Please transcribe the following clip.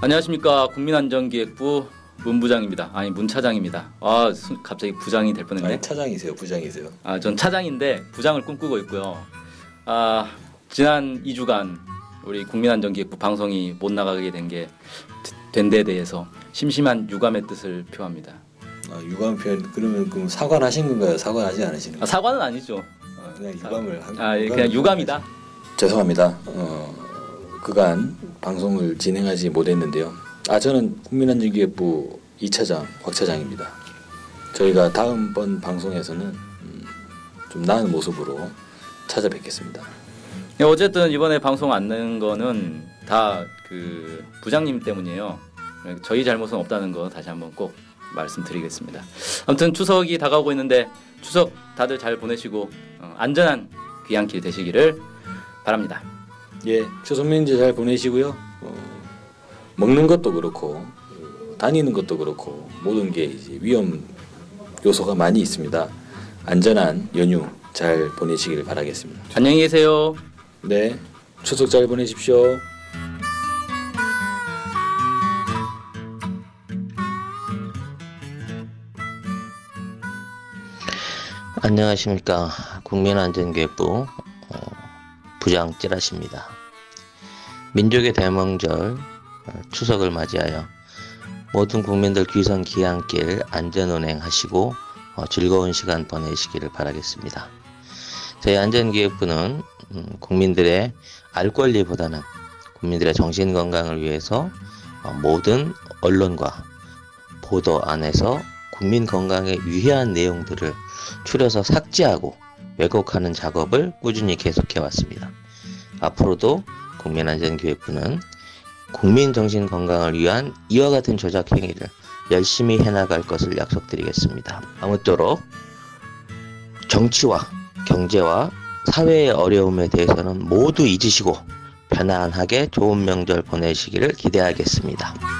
안녕하십니까 국민안전기획부 문부장입니다. 아니 문차장입니다. 아 수- 갑자기 부장이 될 뻔했네. 아니 차장이세요, 부장이세요. 아 전 차장인데 부장을 꿈꾸고 있고요. 아 지난 2주간 우리 국민안전기획부 방송이 못 나가게 된 게 된 데에 대해서 심심한 유감의 뜻을 표합니다. 아, 유감 표현 그러면 그럼 사과하신 건가요? 사과하지 않으시는 아? 사과는 아니죠. 아, 그냥 유감을 한- 아 예, 그냥 유감이다. 죄송합니다. 어, 그간 방송을 진행하지 못했는데요. 아 저는 국민안전기획부 2차장 곽 차장입니다. 저희가 다음번 방송에서는 음, 좀 나은 모습으로 찾아뵙겠습니다. 예, 어쨌든 이번에 방송 안 낸 거는 다 그 부장님 때문이에요. 저희 잘못은 없다는 거 다시 한번 꼭 말씀드리겠습니다. 아무튼 추석이 다가오고 있는데 추석 다들 잘 보내시고 어, 안전한 귀향길 되시기를 바랍니다. 예, 추석 명절 잘 보내시고요. 어, 먹는 것도 그렇고 어, 다니는 것도 그렇고 모든 게 이제 위험 요소가 많이 있습니다. 안전한 연휴 잘 보내시길 바라겠습니다. 안녕히 계세요. 네, 추석 잘 보내십시오. 안녕하십니까 국민안전기획부 어, 부장 찌라시입니다. 민족의 대명절 어, 추석을 맞이하여 모든 국민들 귀성 귀향길 안전운행 하시고 어, 즐거운 시간 보내시기를 바라겠습니다. 저희 안전기획부는 음, 국민들의 알 권리보다는 국민들의 정신 건강을 위해서 어, 모든 언론과 보도 안에서 국민 건강에 유해한 내용들을 추려서 삭제하고 왜곡하는 작업을 꾸준히 계속해 왔습니다. 앞으로도 국민안전기획부는 국민 정신 건강을 위한 이와 같은 조작 행위를 열심히 해나갈 것을 약속드리겠습니다. 아무쪼록 정치와 경제와 사회의 어려움에 대해서는 모두 잊으시고 편안하게 좋은 명절 보내시기를 기대하겠습니다.